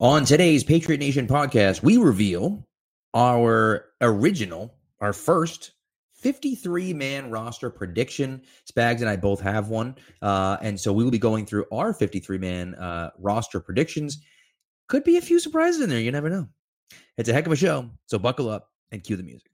On today's Patriot Nation podcast, we reveal our original, our first 53 man roster prediction. Spags and I both have one. Uh, and so we will be going through our 53 man uh, roster predictions. Could be a few surprises in there. You never know. It's a heck of a show. So buckle up and cue the music.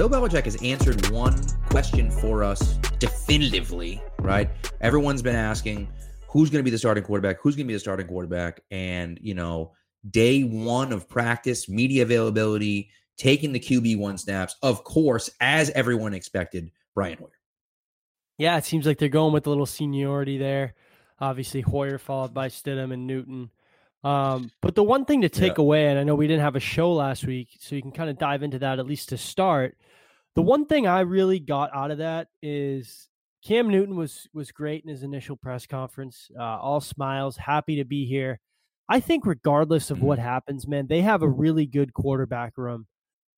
Bill Belichick has answered one question for us definitively, right? Everyone's been asking who's going to be the starting quarterback, who's going to be the starting quarterback. And, you know, day one of practice, media availability, taking the QB1 snaps, of course, as everyone expected, Brian Hoyer. Yeah, it seems like they're going with a little seniority there. Obviously, Hoyer followed by Stidham and Newton. Um, but the one thing to take Yeah. away, and I know we didn't have a show last week, so you can kind of dive into that at least to start. The one thing I really got out of that is Cam Newton was was great in his initial press conference. Uh, all smiles, happy to be here. I think regardless of what happens, man, they have a really good quarterback room.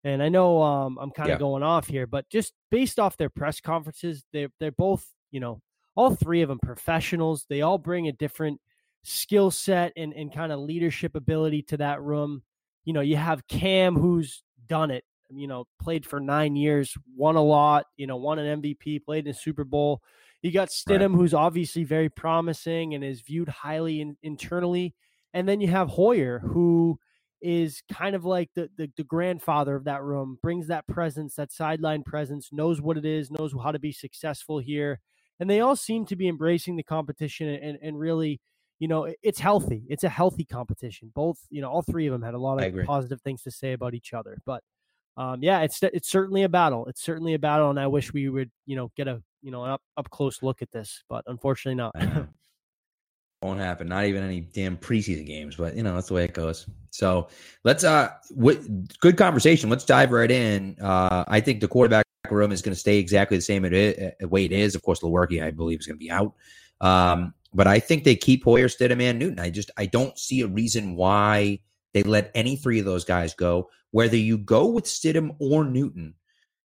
And I know um, I'm kind of Yeah. going off here, but just based off their press conferences, they're they're both, you know, all three of them professionals. They all bring a different skill set and, and kind of leadership ability to that room. You know, you have Cam who's done it, Um, you know, played for nine years, won a lot, you know, won an MVP, played in a Super Bowl. You got Stidham, who's obviously very promising and is viewed highly in, internally. And then you have Hoyer, who is kind of like the, the the grandfather of that room, brings that presence, that sideline presence, knows what it is, knows how to be successful here. And they all seem to be embracing the competition and, and really, you know, it's healthy. It's a healthy competition. Both, you know, all three of them had a lot of positive things to say about each other. But um, yeah, it's it's certainly a battle. It's certainly a battle, and I wish we would, you know, get a you know an up up close look at this, but unfortunately not. Won't happen. Not even any damn preseason games, but you know that's the way it goes. So let's uh, w- good conversation. Let's dive right in. Uh, I think the quarterback room is going to stay exactly the same it i- way it is. Of course, Lewerke, I believe, is going to be out. Um, but I think they keep Hoyer, Stidham, and Newton. I just I don't see a reason why they let any three of those guys go. Whether you go with Stidham or Newton,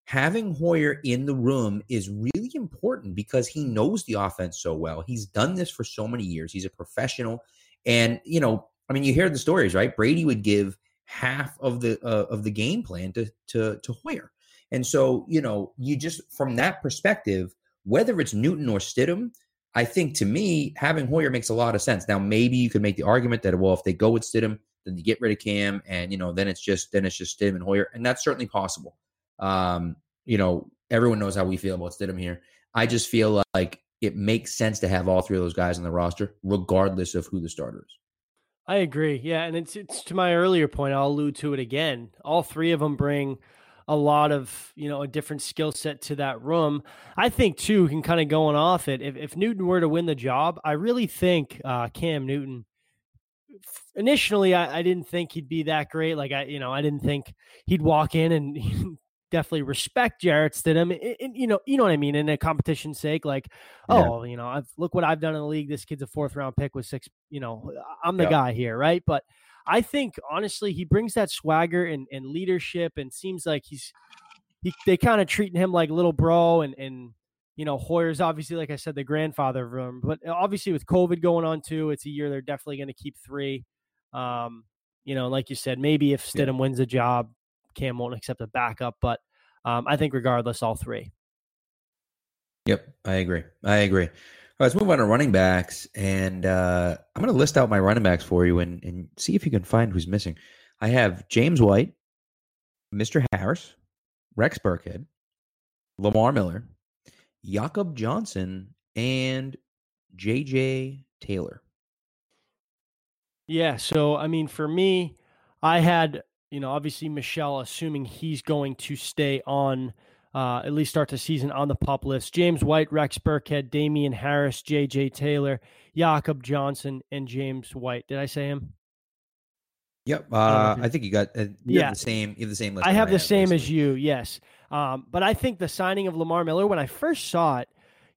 having Hoyer in the room is really important because he knows the offense so well. He's done this for so many years. He's a professional, and you know, I mean, you hear the stories, right? Brady would give half of the uh, of the game plan to to to Hoyer, and so you know, you just from that perspective, whether it's Newton or Stidham. I think to me, having Hoyer makes a lot of sense. Now, maybe you could make the argument that well, if they go with Stidham, then they get rid of Cam, and you know, then it's just then it's just Stidham and Hoyer, and that's certainly possible. Um, you know, everyone knows how we feel about Stidham here. I just feel like it makes sense to have all three of those guys on the roster, regardless of who the starter is. I agree. Yeah, and it's it's to my earlier point. I'll allude to it again. All three of them bring a lot of you know a different skill set to that room. I think too, can kind of going off it. If if Newton were to win the job, I really think uh, Cam Newton. Initially, I, I didn't think he'd be that great. Like I, you know, I didn't think he'd walk in and definitely respect Jarrett Stidham. And, you know, you know what I mean. In a competition's sake, like, Yeah. oh, you know, I've look what I've done in the league. This kid's a fourth round pick with six. You know, I'm the Yeah. guy here, right? But I think honestly, he brings that swagger and, and leadership, and seems like he's he, they kind of treating him like little bro, and and you know Hoyer's obviously, like I said, the grandfather of him. But obviously, with COVID going on too, it's a year they're definitely going to keep three. Um, you know, like you said, maybe if Yeah. Stidham wins a job, Cam won't accept a backup, but um, I think regardless, all three. Yep, I agree. I agree. All right, let's move on to running backs, and uh, I'm going to list out my running backs for you and, and see if you can find who's missing. I have James White, Mr. Harris, Rex Burkhead, Lamar Miller, Jakob Johnson, and JJ Taylor. Yeah. So, I mean, for me, I had, you know, obviously Michel, assuming he's going to stay on, uh, at least start the season on the pup list. James White, Rex Burkhead, Damien Harris, JJ Taylor, Jakob Johnson, and James White. Did I say him? Yep. Uh, I think you got uh, you Yeah. the same. You have the same list. I have the same as you, yes. Um, but I think the signing of Lamar Miller, when I first saw it,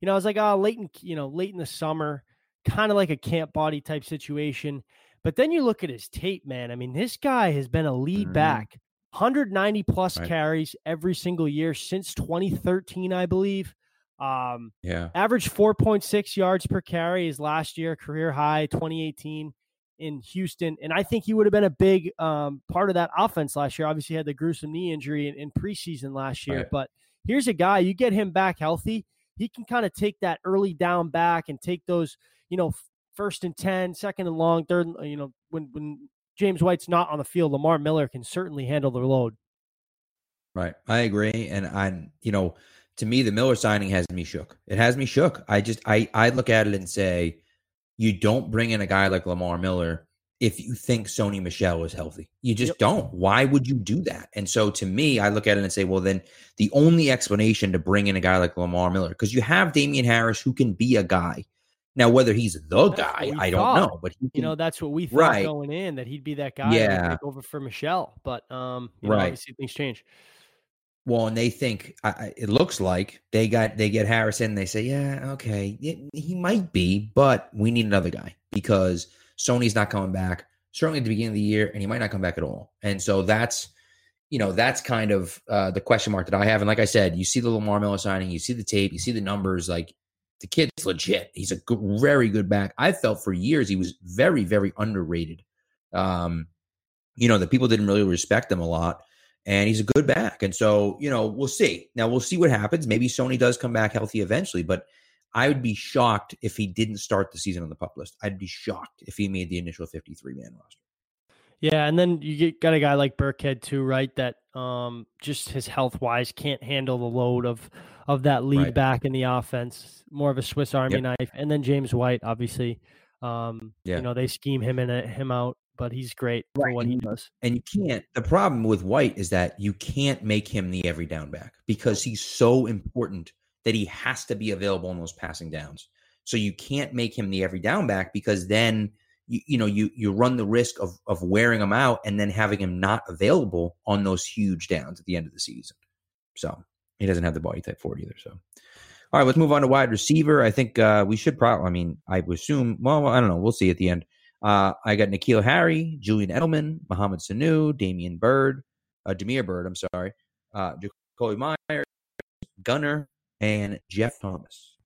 you know, I was like, oh, late in, you know, late in the summer, kind of like a camp body type situation. But then you look at his tape, man. I mean, this guy has been a lead Mhm. back, 190 plus Right. carries every single year since 2013, I believe. Um, Yeah. average 4.6 yards per carry is last year, career high, 2018 in Houston. And I think he would have been a big um, part of that offense last year. Obviously, had the gruesome knee injury in, in preseason last year. Right. But here's a guy, you get him back healthy, he can kind of take that early down back and take those, you know, first and 10, second and long, third, uh, you know, when, when James White's not on the field, Lamar Miller can certainly handle the load. Right. I agree. And I, you know, to me, the Miller signing has me shook. It has me shook. I just, I, I look at it and say, you don't bring in a guy like Lamar Miller if you think Sony Michel is healthy. You just Yep. don't. Why would you do that? And so to me, I look at it and say, well, then the only explanation to bring in a guy like Lamar Miller, because you have Damien Harris who can be a guy. Now, whether he's the That's guy, I don't thought. know. But he You know, that's what we thought Right. going in that he'd be that guy Yeah. take over for Michel. But um, you know, Right. obviously things change. Well, and they think I- it looks like they got they get Harrison. They say, yeah, okay, it- he might be, but we need another guy because Sony's not coming back. Certainly at the beginning of the year, and he might not come back at all. And so that's you know that's kind of uh, the question mark that I have. And like I said, you see the Lamar Miller signing, you see the tape, you see the numbers. Like the kid's legit. He's a good, very good back. I felt for years he was very very underrated. Um, you know, the people didn't really respect him a lot and he's a good back. And so, you know, we'll see. Now we'll see what happens. Maybe Sony does come back healthy eventually, but I would be shocked if he didn't start the season on the pup list. I'd be shocked if he made the initial 53 man roster. Yeah, and then you get got a guy like Burkhead too, right? That um just his health wise can't handle the load of of that lead Right. back in the offense. More of a Swiss Army Yep. knife. And then James White, obviously. Um, Yeah. you know, they scheme him in a, him out, but he's great for Right, what he and- does. And you can't, the problem with White is that you can't make him the every down back because he's so important that he has to be available on those passing downs. So you can't make him the every down back because then you, you know you you run the risk of of wearing him out and then having him not available on those huge downs at the end of the season. So he doesn't have the body type for it either. So all right, let's move on to wide receiver. I think uh, we should probably. I mean, I assume. Well, I don't know. We'll see at the end. Uh, I got N'Keal Harry, Julian Edelman, Mohamed Sanu, Damian Byrd, uh, Damiere Byrd. I'm sorry, uh, Jakobi Meyers, Gunner, and Jeff Thomas.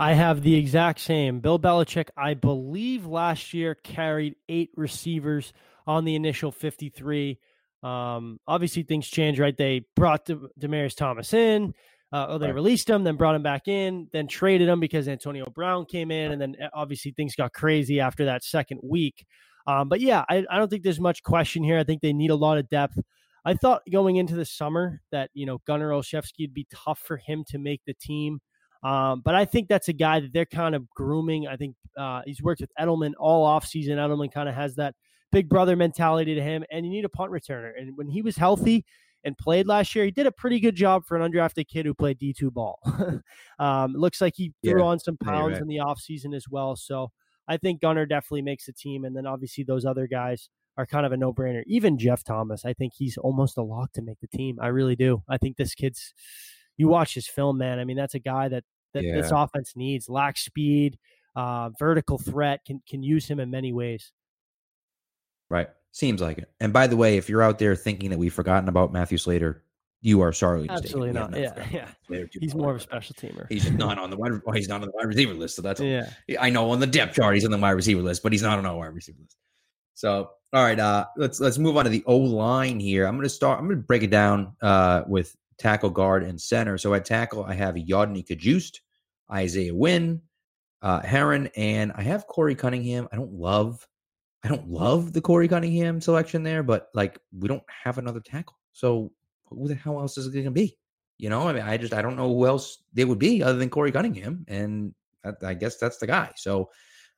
I have the exact same. Bill Belichick, I believe last year carried eight receivers on the initial 53. Um, obviously, things change, right? They brought De- Demaryius Thomas in, uh, or they Right. released him, then brought him back in, then traded him because Antonio Brown came in, and then uh, obviously things got crazy after that second week. Um, but yeah, I, I don't think there's much question here. I think they need a lot of depth. I thought going into the summer that you know Gunner Olszewski would be tough for him to make the team. Um, but I think that's a guy that they're kind of grooming. I think uh, he's worked with Edelman all offseason. Edelman kind of has that big brother mentality to him, and you need a punt returner. And when he was healthy and played last year, he did a pretty good job for an undrafted kid who played D2 ball. um, looks like he threw Yeah. on some pounds right. in the offseason as well. So I think Gunner definitely makes the team. And then obviously those other guys are kind of a no brainer. Even Jeff Thomas, I think he's almost a lock to make the team. I really do. I think this kid's, you watch his film, man. I mean, that's a guy that, that this offense needs. Lacks speed, uh, vertical threat, can, can use him in many ways. Right. Seems like it. And by the way, if you're out there thinking that we've forgotten about Matthew Slater, you are sorely mistaken. Absolutely not. Yeah. Yeah. about Slater too He's more of a special teamer. He's not on the wide. He's not on the wide receiver list, so that's all. yeah. I know on the depth chart he's on the wide receiver list, but he's not on our wide receiver list. So, all right, uh, let's let's move on to the O line here. I'm going to start. I'm going to break it down uh, with tackle, guard, and center. So at tackle, I have Yodny Cajuste, Isaiah Wynn, uh, Herron, and I have Korey Cunningham. I don't love, I don't love the Korey Cunningham selection there, but like we don't have another tackle, so who the hell else is it going to be? You know, I mean, I just I don't know who else they would be other than Korey Cunningham, and I, I guess that's the guy. So,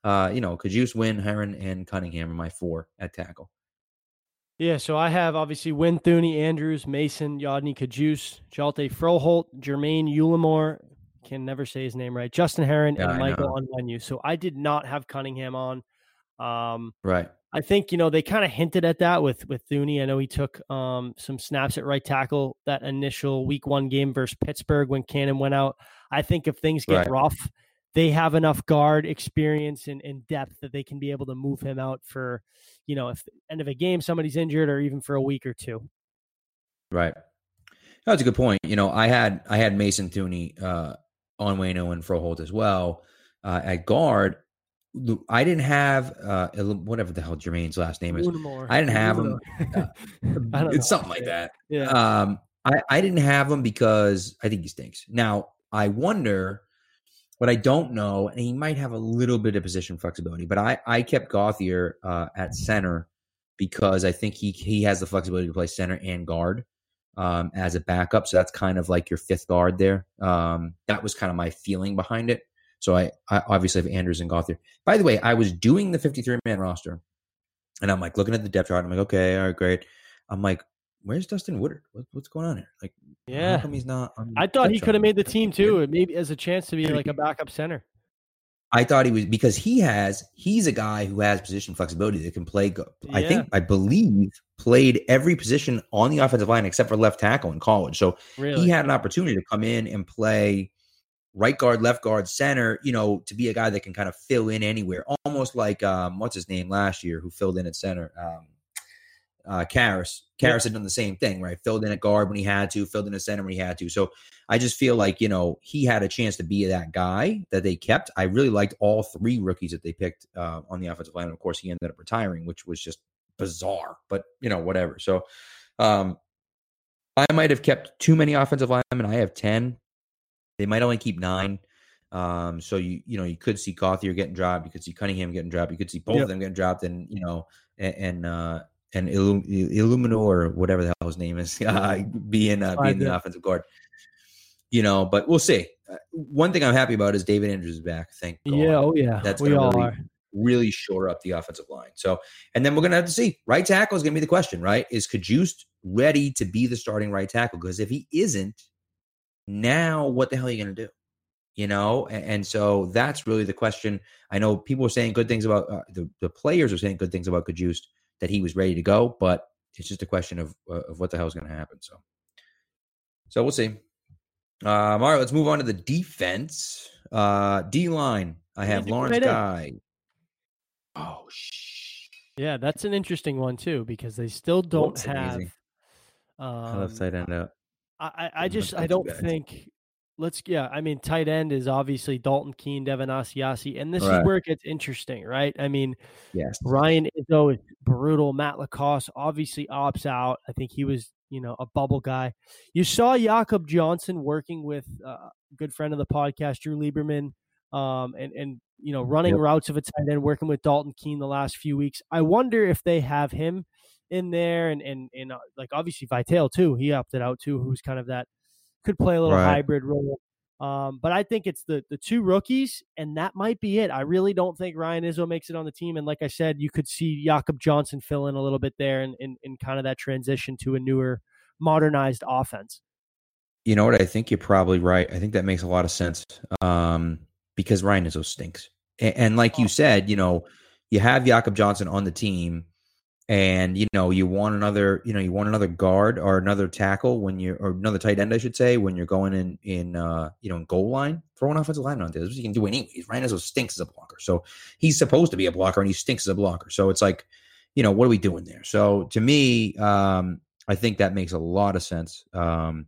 uh, you know, Cajuste, Wynn, Herron, and Cunningham are my four at tackle. Yeah, so I have obviously Wynn Thuney, Andrews, Mason, Yodny Cajuste, Hjalte Froholdt, Jermaine Eluemunor, can never say his name right, Justin Herron, Yeah, and I Michael know. Onwenu. So I did not have Cunningham on. Um, Right. I think you know they kind of hinted at that with with Thuney. I know he took um, some snaps at right tackle that initial Week One game versus Pittsburgh when Cannon went out. I think if things get Right. rough, they have enough guard experience and, and depth that they can be able to move him out for, you know, if end of a game somebody's injured or even for a week or two. Right. That's a good point. You know, I had I had Mason Thuney uh, Onwenu and Froholdt as well uh, at guard. I didn't have uh, whatever the hell Jermaine's last name is. I didn't have him. Know. It's something like that. Yeah. Um, I, I didn't have him because I think he stinks. Now I wonder what I don't know, and he might have a little bit of position flexibility, but I I kept Gauthier uh, at center because I think he he has the flexibility to play center and guard um, as a backup. So that's kind of like your fifth guard there. Um, that was kind of my feeling behind it. So I, I obviously have Andrews and Gauthier. By the way, I was doing the 53 man roster, and I'm like looking at the depth chart. I'm like, okay, all right, great. I'm like, where's Dustin Woodard? What, what's going on here? Like, how yeah. come he's not? on I thought he could have made the team too, maybe as a chance to be like a backup center. I thought he was because he has he's a guy who has position flexibility that can play. Go, I think I believe played every position on the offensive line except for left tackle in college. So Really? he had an opportunity to come in and play right guard, left guard, center. You know, to be a guy that can kind of fill in anywhere, almost like um, what's his name last year who filled in at center. Um, uh, Karras. Yep. Karras had done the same thing, right? Filled in at guard when he had to, filled in at center when he had to. So I just feel like, you know, he had a chance to be that guy that they kept. I really liked all three rookies that they picked uh, on the offensive line. And of course, he ended up retiring, which was just bizarre, but, you know, whatever. So um, I might have kept too many offensive linemen. I have 10. They might only keep nine. Um, so you you know you could see Gauthier getting dropped, you could see Cunningham getting dropped, you could see both Yep. of them getting dropped, and you know and and uh, and Illum- Illumino or whatever the hell his name is uh, being uh, being the offensive guard. You know, but we'll see. Uh, one thing I'm happy about is David Andrews is back. Thank God. Yeah, oh yeah. That's we gonna all really- are. really shore up the offensive line. So, and then we're gonna have to see. Right tackle is gonna be the question, right? Is Cajuste ready to be the starting right tackle? Because if he isn't, now what the hell are you gonna do? You know, and, and so that's really the question. I know people are saying good things about uh, the the players are saying good things about Cajuste that he was ready to go, but it's just a question of uh, of what the hell is going to happen. So, so we'll see. Um, all right, let's move on to the defense. Uh, D line. I have Lawrence. Guy. Oh shh. Yeah, that's an interesting one too because they still don't Looks have. amazing. I left Um, tight end out. I, I, I just I don't think. Let's yeah. I mean, tight end is obviously Dalton Keene, Devin Asiasi, and this Right. is where it gets interesting, right? I mean, Yes. Ryan Izzo is brutal. Matt LaCosse obviously opts out. I think he was, you know, a bubble guy. You saw Jakob Johnson working with uh, a good friend of the podcast, Drew Lieberman, um, and and you know, running Yep. routes of a tight end, working with Dalton Keene the last few weeks. I wonder if they have him in there, and and and uh, like obviously Vitale too. He opted out too, who's kind of that could play a little Right. hybrid role. Um, but I think it's the the two rookies, and that might be it. I really don't think Ryan Izzo makes it on the team. And like I said, you could see Jakob Johnson fill in a little bit there and in, in, kind of that transition to a newer, modernized offense. You know what? I think you're probably right. I think that makes a lot of sense. Um, because Ryan Izzo stinks. And, and like you said, you know, you have Jakob Johnson on the team, and you know you want another, you know, you want another guard or another tackle when you're or another tight end, I should say, when you're going in in uh, you know in goal line. Throw an offensive line on there. What you can do anyways. Ryan Izzo stinks as a blocker, so he's supposed to be a blocker, and he stinks as a blocker. So it's like, you know, what are we doing there? So to me, um, I think that makes a lot of sense. Um,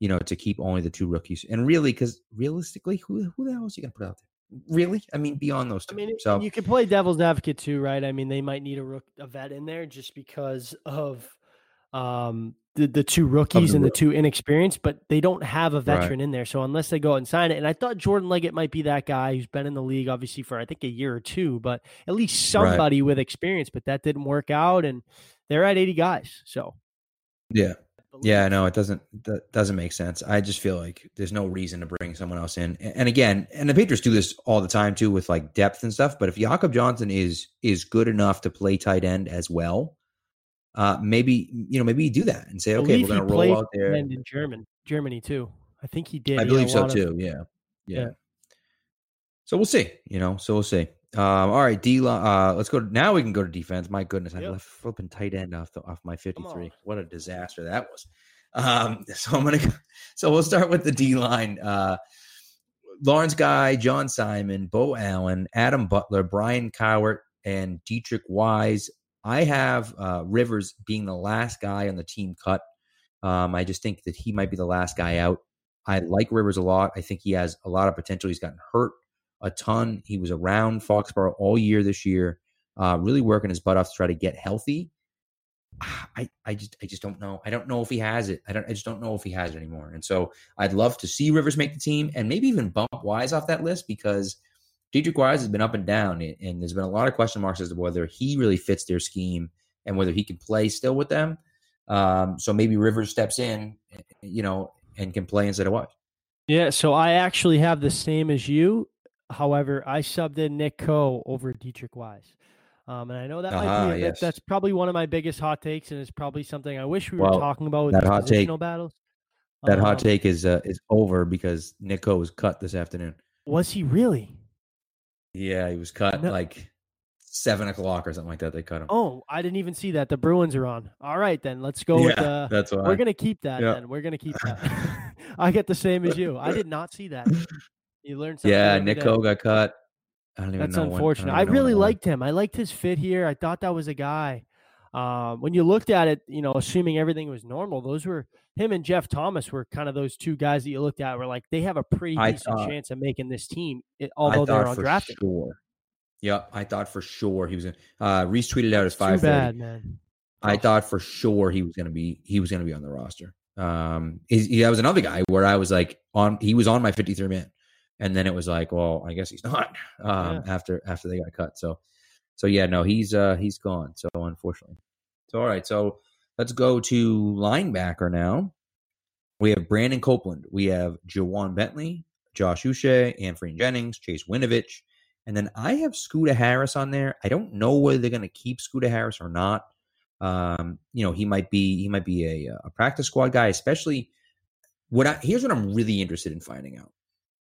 you know, to keep only the two rookies. And really, because realistically, who who the hell is he to put out there? Really? I mean, beyond those two. I mean, so you could play devil's advocate too, right? I mean, they might need a rook, a vet in there just because of um, the the two rookies the and the two inexperienced, but they don't have a Right. veteran in there. So unless they go out and sign it, and I thought Jordan Leggett might be that guy who's been in the league obviously for I think a year or two, but at least Right. somebody with experience. But that didn't work out, and they're at eighty guys. So yeah, Yeah, no, it doesn't that doesn't make sense. I just feel like there's no reason to bring someone else in. And again, and the Patriots do this all the time too with like depth and stuff. But if Jakob Johnson is is good enough to play tight end as well, uh, maybe you know maybe you do that and say, okay, we're going to roll out there. And in German, Germany too. I think he did. I He had a believe so of- too. Yeah. yeah, Yeah. So we'll see. You know, so we'll see. Um, all right, D. Uh, let's go. Now we can go to defense. My goodness, I Yep. left flipping tight end off the, off my fifty three. What a disaster that was. Um, so I'm gonna. Go, so we'll start with the D line. Uh, Lawrence Guy, John Simon, Beau Allen, Adam Butler, Byron Cowart, and Deatrich Wise. I have uh, Rivers being the last guy on the team cut. Um, I just think that he might be the last guy out. I like Rivers a lot. I think he has a lot of potential. He's gotten hurt a ton. He was around Foxborough all year this year, uh, really working his butt off to try to get healthy. I, I just I just don't know. I don't know if he has it. I don't I just don't know if he has it anymore. And so I'd love to see Rivers make the team and maybe even bump Wise off that list because Deatrich Wise has been up and down and, there's been a lot of question marks as to whether he really fits their scheme and whether he can play still with them. Um, so maybe Rivers steps in, you know, and can play instead of Wise. Yeah, so I actually have the same as you. However, I subbed in Nick Coe over Deatrich Wise. Um, and I know that might Ah, be that- yes. that's probably one of my biggest hot takes, and it's probably something I wish we were talking about with that hot take- battles. That hot Um, take is uh, is over because Nick Coe was cut this afternoon. Was he really? Yeah, he was cut No. like seven o'clock or something like that. They cut him. Oh, I didn't even see that. The Bruins are on. All right, then let's go with yeah, the. that's why. We're gonna keep that. Yeah. Then we're gonna keep that. I get the same as you. I did not see that. You learned something. yeah. Nick Coe got cut. I don't even That's know. unfortunate. I, when really liked him. I liked his fit here. I thought that was a guy. Um, when you looked at it, you know, assuming everything was normal, those were him and Jeff Thomas were kind of those two guys that you looked at were like they have a pretty I decent thought- chance of making this team, I although they're undrafted. sure. Yep, I thought for sure he was. Gonna, uh, Reiss tweeted out his Too five bad, man. I thought for sure he was going to be he was going to be on the roster. Um, he, he- that was another guy where I was like on he was on my fifty three man, and then it was like, well, I guess he's not. Um, after after they got cut, so so yeah, no, he's uh he's gone. So unfortunately, so all right, so let's go to linebacker now. We have Brandon Copeland, we have Ja'Whaun Bentley, Josh Uche, Anfernee Jennings, Chase Winovich, and then I have Scooter Harris on there. I don't know whether they're going to keep Scooter Harris or not. Um, you know, he might be he might be a, a practice squad guy, especially what I here's what I'm really interested in finding out.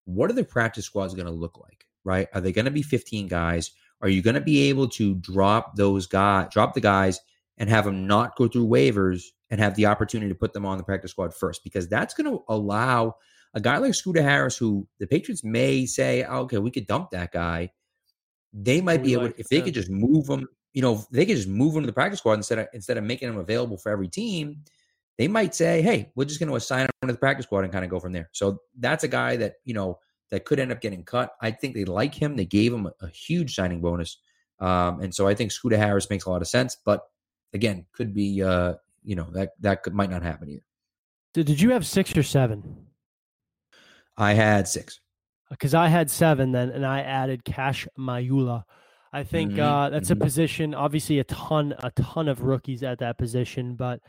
What are the practice squads going to look like? Right? Are they going to be 15 guys? Are you going to be able to drop those guys, drop the guys, and have them not go through waivers and have the opportunity to put them on the practice squad first? Because that's going to allow a guy like Scooter Harris, who the Patriots may say, "Oh, okay, we could dump that guy. They might We be able like if they could just move him, you know, they could just move him to the practice squad instead of instead of making him available for every team. They might say, "Hey, we're just going to assign him to the practice squad and kind of go from there." So that's a guy that you know that could end up getting cut. I think they like him. They gave him a, a huge signing bonus, um, and so I think Scooter Harris makes a lot of sense. But again, could be uh, you know that that could, might not happen either. Did, did you have six or seven? I had six. Because I had seven then, and I added Cassh Maluia. I think Mhm, uh, that's mhm. a position. Obviously, a ton, a ton of rookies at that position, but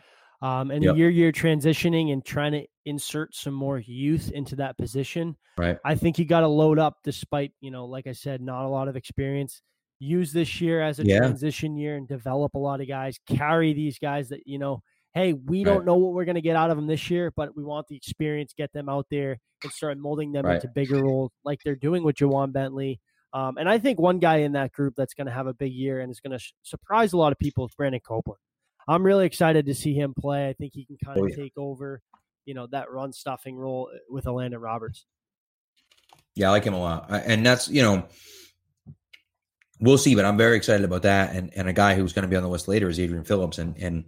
um, and Yep. year you're transitioning and trying to insert some more youth into that position. Right. I think you got to load up, despite you know, like I said, not a lot of experience. Use this year as a Yeah. transition year and develop a lot of guys. Carry these guys that you know. Hey, we Right. don't know what we're going to get out of them this year, but we want the experience. Get them out there and start molding them Right. into bigger roles, like they're doing with Ja'Whaun Bentley. Um, and I think one guy in that group that's going to have a big year and is going to sh- surprise a lot of people is Brandon Copeland. I'm really excited to see him play. I think he can kind of Oh, yeah. take over, you know, that run stuffing role uh, with Elandon Roberts. Yeah, I like him a lot, and that's you know, we'll see. But I'm very excited about that. And and a guy who's going to be on the list later is Adrian Phillips, and and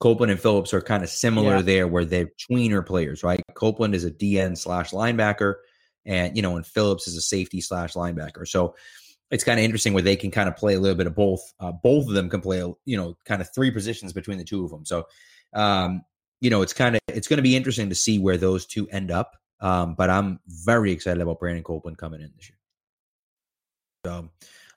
Copeland and Phillips are kind of similar Yeah. there, where they're tweener players, right? Copeland is a DN slash linebacker, and you know, and Phillips is a safety slash linebacker. So it's kind of interesting where they can kind of play a little bit of both. Uh, both of them can play, you know, kind of three positions between the two of them. So, um, you know, it's kind of it's going to be interesting to see where those two end up. Um, but I'm very excited about Brandon Copeland coming in this year. So, all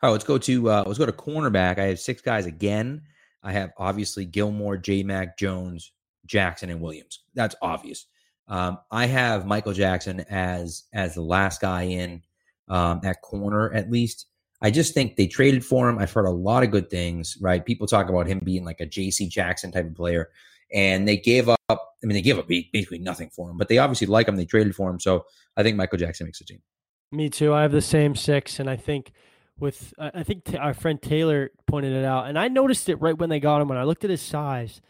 right, let's go to uh, let's go to cornerback. I have six guys again. I have obviously Gilmore, J Mac, Jones, Jackson and Williams. That's obvious. Um, I have Michael Jackson as as the last guy in um, at corner at least. I just think they traded for him. I've heard a lot of good things. Right, people talk about him being like a J.C. Jackson type of player, and they gave up. I mean, they gave up basically nothing for him, but they obviously like him. They traded for him, so I think Michael Jackson makes the team. Me too. I have the same six, and I think with I think our friend Taylor pointed it out, and I noticed it right when they got him. When I looked at his size,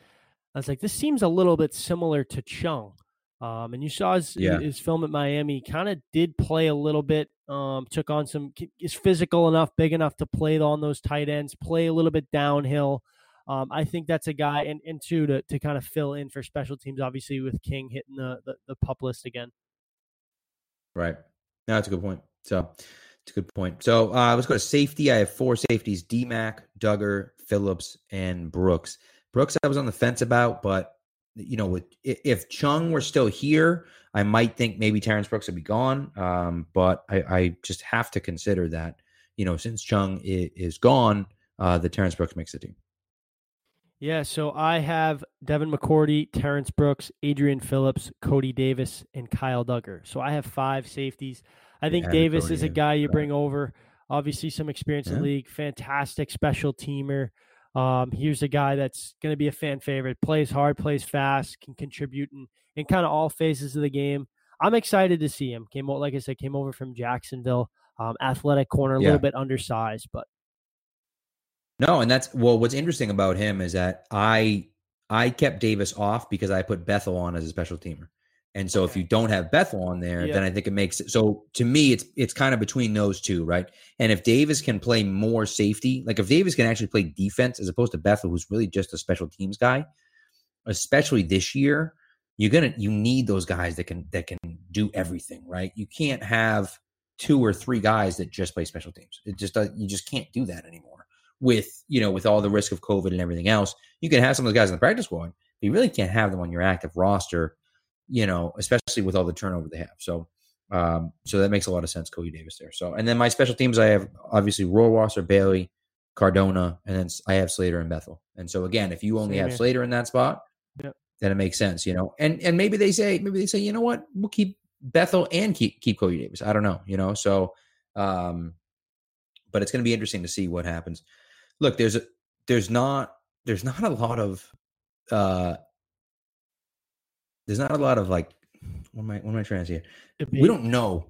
I was like, this seems a little bit similar to Chung. Um, and you saw his, Yeah. his film at Miami, kind of did play a little bit, um, took on some, is physical enough, big enough to play on those tight ends, play a little bit downhill. Um, I think that's a guy, and, and two, to, to kind of fill in for special teams, obviously, with King hitting the, the, the pup list again. Right. No, that's a good point. So it's a good point. So uh, let's go to safety. I have four safeties: DMAC, Dugger, Phillips, and Brooks. Brooks, I was on the fence about, but you know, with if Chung were still here, I might think maybe Terrence Brooks would be gone. Um, but I, I just have to consider that, you know, since Chung is, is gone, uh, the Terrence Brooks makes the team. Yeah, so I have Devin McCourty, Terrence Brooks, Adrian Phillips, Cody Davis, and Kyle Dugger. So I have five safeties. I think Yeah, Davis is a guy you bring over. Obviously, some experience in the league, fantastic special teamer. Um, here's a guy that's going to be a fan favorite. Plays hard, plays fast, can contribute in, in kind of all phases of the game. I'm excited to see him. Came like I said, came over from Jacksonville. Um, athletic corner, a Yeah. little bit undersized, but No, and that's well. What's interesting about him is that I I kept Davis off because I put Bethel on as a special teamer, and so if you don't have Bethel on there, Yeah. then I think it makes it so. To me, it's it's kind of between those two, right? And if Davis can play more safety, like if Davis can actually play defense as opposed to Bethel, who's really just a special teams guy, especially this year, you're gonna you need those guys that can that can do everything, right? You can't have two or three guys that just play special teams. It just does, you just can't do that anymore with you know with all the risk of COVID and everything else. You can have some of those guys in the practice squad, but you really can't have them on your active roster. You know, especially with all the turnover they have. So, um, so that makes a lot of sense. Cody Davis there. So, and then my special teams, I have obviously Rohrwasser, Bailey, Cardona, and then I have Slater and Bethel. And so again, if you only Same have here. Slater in that spot, Yep. then it makes sense, you know. And and maybe they say maybe they say you know what we'll keep Bethel and keep keep Cody Davis. I don't know, you know. So, um, but it's going to be interesting to see what happens. Look, there's a there's not there's not a lot of uh there's not a lot of like what am I what am I trying to say? here? We don't know.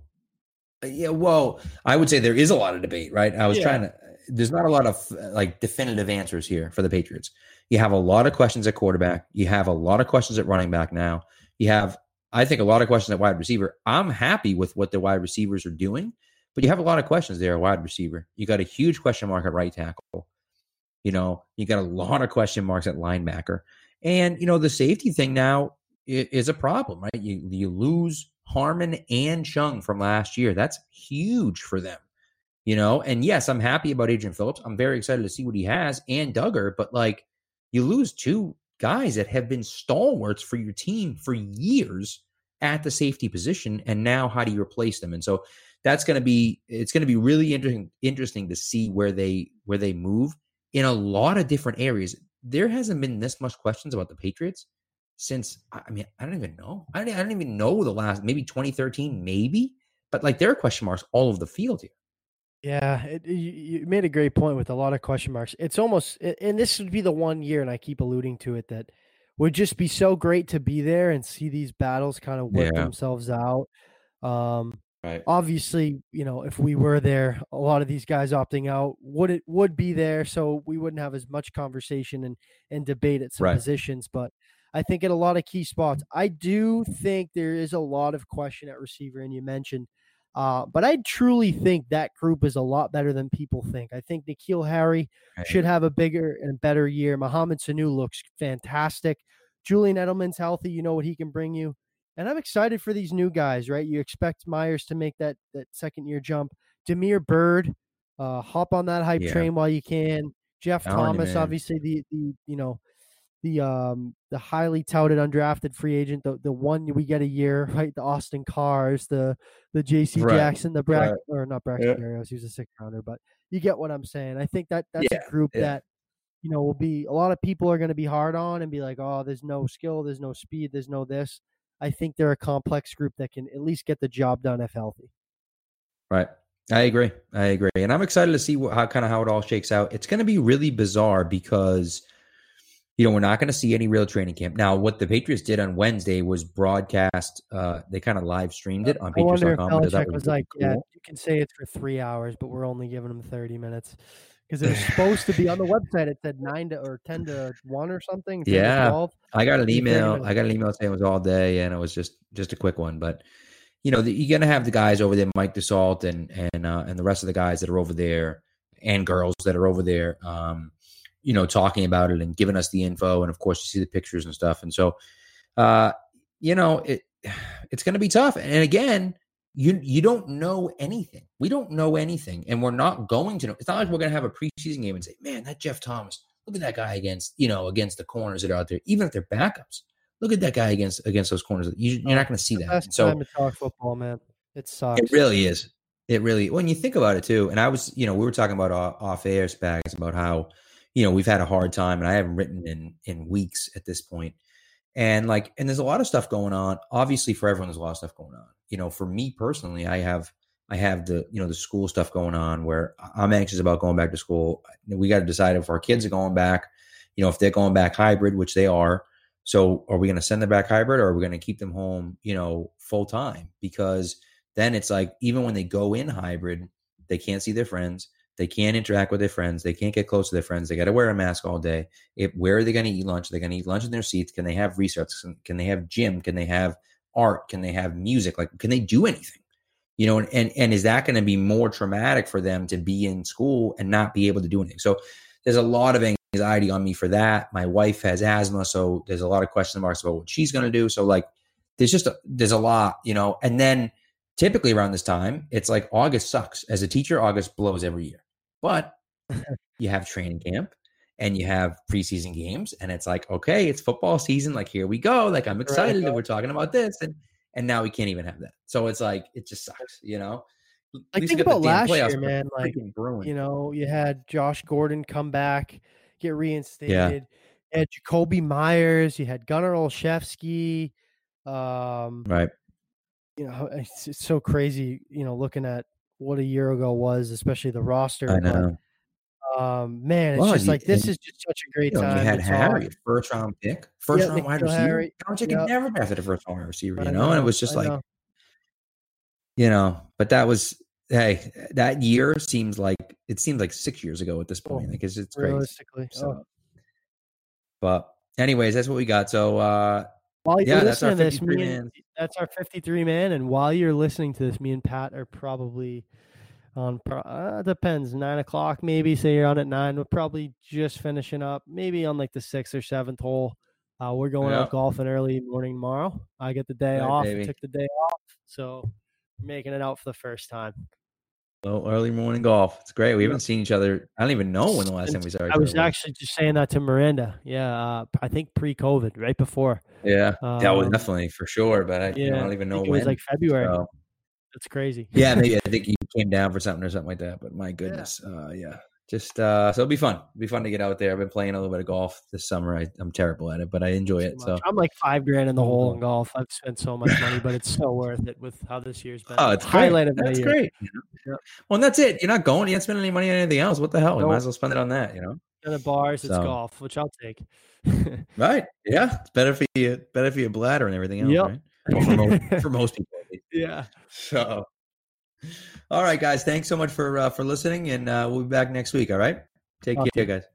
Uh, Yeah, well, I would say there is a lot of debate, right? I was Yeah. trying to. There's not a lot of uh, like definitive answers here for the Patriots. You have a lot of questions at quarterback. You have a lot of questions at running back now. You have, I think, a lot of questions at wide receiver. I'm happy with what the wide receivers are doing, but you have a lot of questions there at wide receiver. You got a huge question mark at right tackle. You know, you got a lot of question marks at linebacker, and you know the safety thing now is a problem, right? You you lose Harmon and Chung from last year. That's huge for them. You know, and yes, I'm happy about Adrian Phillips. I'm very excited to see what he has and Dugger, but like you lose two guys that have been stalwarts for your team for years at the safety position, and now how do you replace them? And so that's going to be it's going to be really interesting interesting to see where they where they move in a lot of different areas. There hasn't been this much questions about the Patriots since I mean I don't even know I don't, I don't even know the last maybe 2013 maybe but like there are question marks all over the field here. Yeah, it, you, you made a great point with a lot of question marks. It's almost, and this would be the one year, and I keep alluding to it, that would just be so great to be there and see these battles kind of work Yeah. themselves out. Um, Right. obviously, you know, if we were there, a lot of these guys opting out would it would be there, so we wouldn't have as much conversation and and debate at some Right. positions. But I think at a lot of key spots, I do think there is a lot of question at receiver, and you mentioned. Uh, but I truly think that group is a lot better than people think. I think N'Keal Harry Right. should have a bigger and better year. Mohamed Sanu looks fantastic. Julian Edelman's healthy. You know what he can bring you. And I'm excited for these new guys, right? You expect Meyers to make that that second year jump. Damiere Byrd, uh, hop on that hype Yeah. train while you can. Jeff you, Thomas, man. obviously the the you know the um the highly touted undrafted free agent, the the one we get a year, right? The Austin Carrs, the the JC Right. Jackson, the Brack Right. or not Braxton Yeah. Berrios, he was a sixth rounder, but you get what I'm saying. I think that that's Yeah, a group yeah. that you know will be a lot of people are going to be hard on and be like, oh, there's no skill, there's no speed, there's no this. I think they're a complex group that can at least get the job done if healthy. Right. I agree. I agree, and I'm excited to see what, how kind of how it all shakes out. It's going to be really bizarre because you know we're not going to see any real training camp. Now, what the Patriots did on Wednesday was broadcast. Uh, they kind of live streamed it on I wonder if Patriots.com. Belichick was like, yeah, you can say it's for three hours, but we're only giving them 30 minutes. Because it was supposed to be on the website. It said nine to or ten to one or something. Yeah. I got an email. I got an email saying it was all day, and it was just just a quick one. But you know, the, you're gonna have the guys over there, Mike Dussault, and and uh, and the rest of the guys that are over there, and girls that are over there. Um, you know, talking about it and giving us the info, and of course, you see the pictures and stuff. And so, uh, you know, it it's gonna be tough. And again, you you don't know anything. We don't know anything, and we're not going to know. It's not like we're gonna have a preseason game and say, "Man, that Jeff Thomas." Look at that guy against you know against the corners that are out there, even if they're backups. Look at that guy against against those corners. You, you're not going to see that. Best so time to talk football, man. It sucks. it really is. It really when you think about it too. And I was, you know, we were talking about off, off air spags about how, you know, we've had a hard time, and I haven't written in in weeks at this point. And like, and there's a lot of stuff going on. Obviously, for everyone, there's a lot of stuff going on. You know, for me personally, I have I have the you know the school stuff going on where I'm anxious about going back to school. We got to decide if our kids are going back. You know, if they're going back hybrid, which they are. So, are we going to send them back hybrid, or are we going to keep them home? You know, full time because then it's like even when they go in hybrid, they can't see their friends. They can't interact with their friends. They can't get close to their friends. They got to wear a mask all day. If, where are they going to eat lunch? They're going to eat lunch in their seats. Can they have research? Can, they have gym? Can they have art? Can they have music? Like, can they do anything? You know, and and, and is that going to be more traumatic for them to be in school and not be able to do anything? So there's a lot of anxiety on me for that. My wife has asthma, so there's a lot of question marks about what she's going to do. So like, there's just a, there's a lot, you know. And then typically around this time, it's like August sucks. As a teacher, August blows every year. But you have training camp and you have preseason games, and it's like, okay, it's football season. Like here we go. Like I'm excited that we're talking about this, and and now we can't even have that. So it's like it just sucks, you know. Like think about last playoffs, year, man. Like you know, you had Josh Gordon come back, get reinstated. You had Jakobi Meyers. You had Gunner Olszewski. Um, right? you know, it's, it's so crazy. You know, looking at what a year ago was, especially the roster. I but, know. Um, man, it's Well, just you- like this is just such a great You, know, time. you had. Harry, first round pick, first Yeah, round wide receiver. Harry. Belichick Yep. had never drafted a first round wide receiver, you know, and it was I just like know. you know, but that was hey, that year seems like it seems like six years ago at this Oh, point. Like it's it's crazy. realistically. So, Oh, but anyways, that's what we got. So uh while you're yeah, that's our listening to this, 53 me and, that's our 53 man. And while you're listening to this, me and Pat are probably on. Uh, depends, nine o'clock maybe. Say you're on at nine. We're probably just finishing up, maybe on like the sixth or seventh hole. Uh, we're going Yeah. out golfing early morning tomorrow. I get the day Right, off. baby. I took the day off, so making it out for the first time. Well, early morning golf. It's great. We haven't seen each other. I don't even know when the last time we saw each I was actually just saying that to Miranda. Yeah, uh, I think pre-COVID, right before. Yeah, that was Um, definitely for sure. But I, you know, I don't even know think it when. was like February. so- That's crazy. yeah, maybe I think you came down for something or something like that. But my goodness, uh, yeah, just uh, so it'll be fun. It'll be fun to get out there. I've been playing a little bit of golf this summer. I, I'm terrible at it, but I enjoy it. So. I'm like five grand in the hole in golf. I've spent so much money, but it's so worth it with how this year's been. oh, it's great. highlight of That's year. great. you know? Yep. Well, and that's it. You're not going. You ain't spending any money on anything else. What the hell? You might as well spend it on that. You know. At bars, it's So- golf, which I'll take. Right. Yeah. It's better for you. Better for your bladder and everything else. Yep. Right. Well, for, most, for most people. yeah. So. All right, guys. Thanks so much for uh, for listening, and uh, we'll be back next week. All right. Take Awesome. care, guys.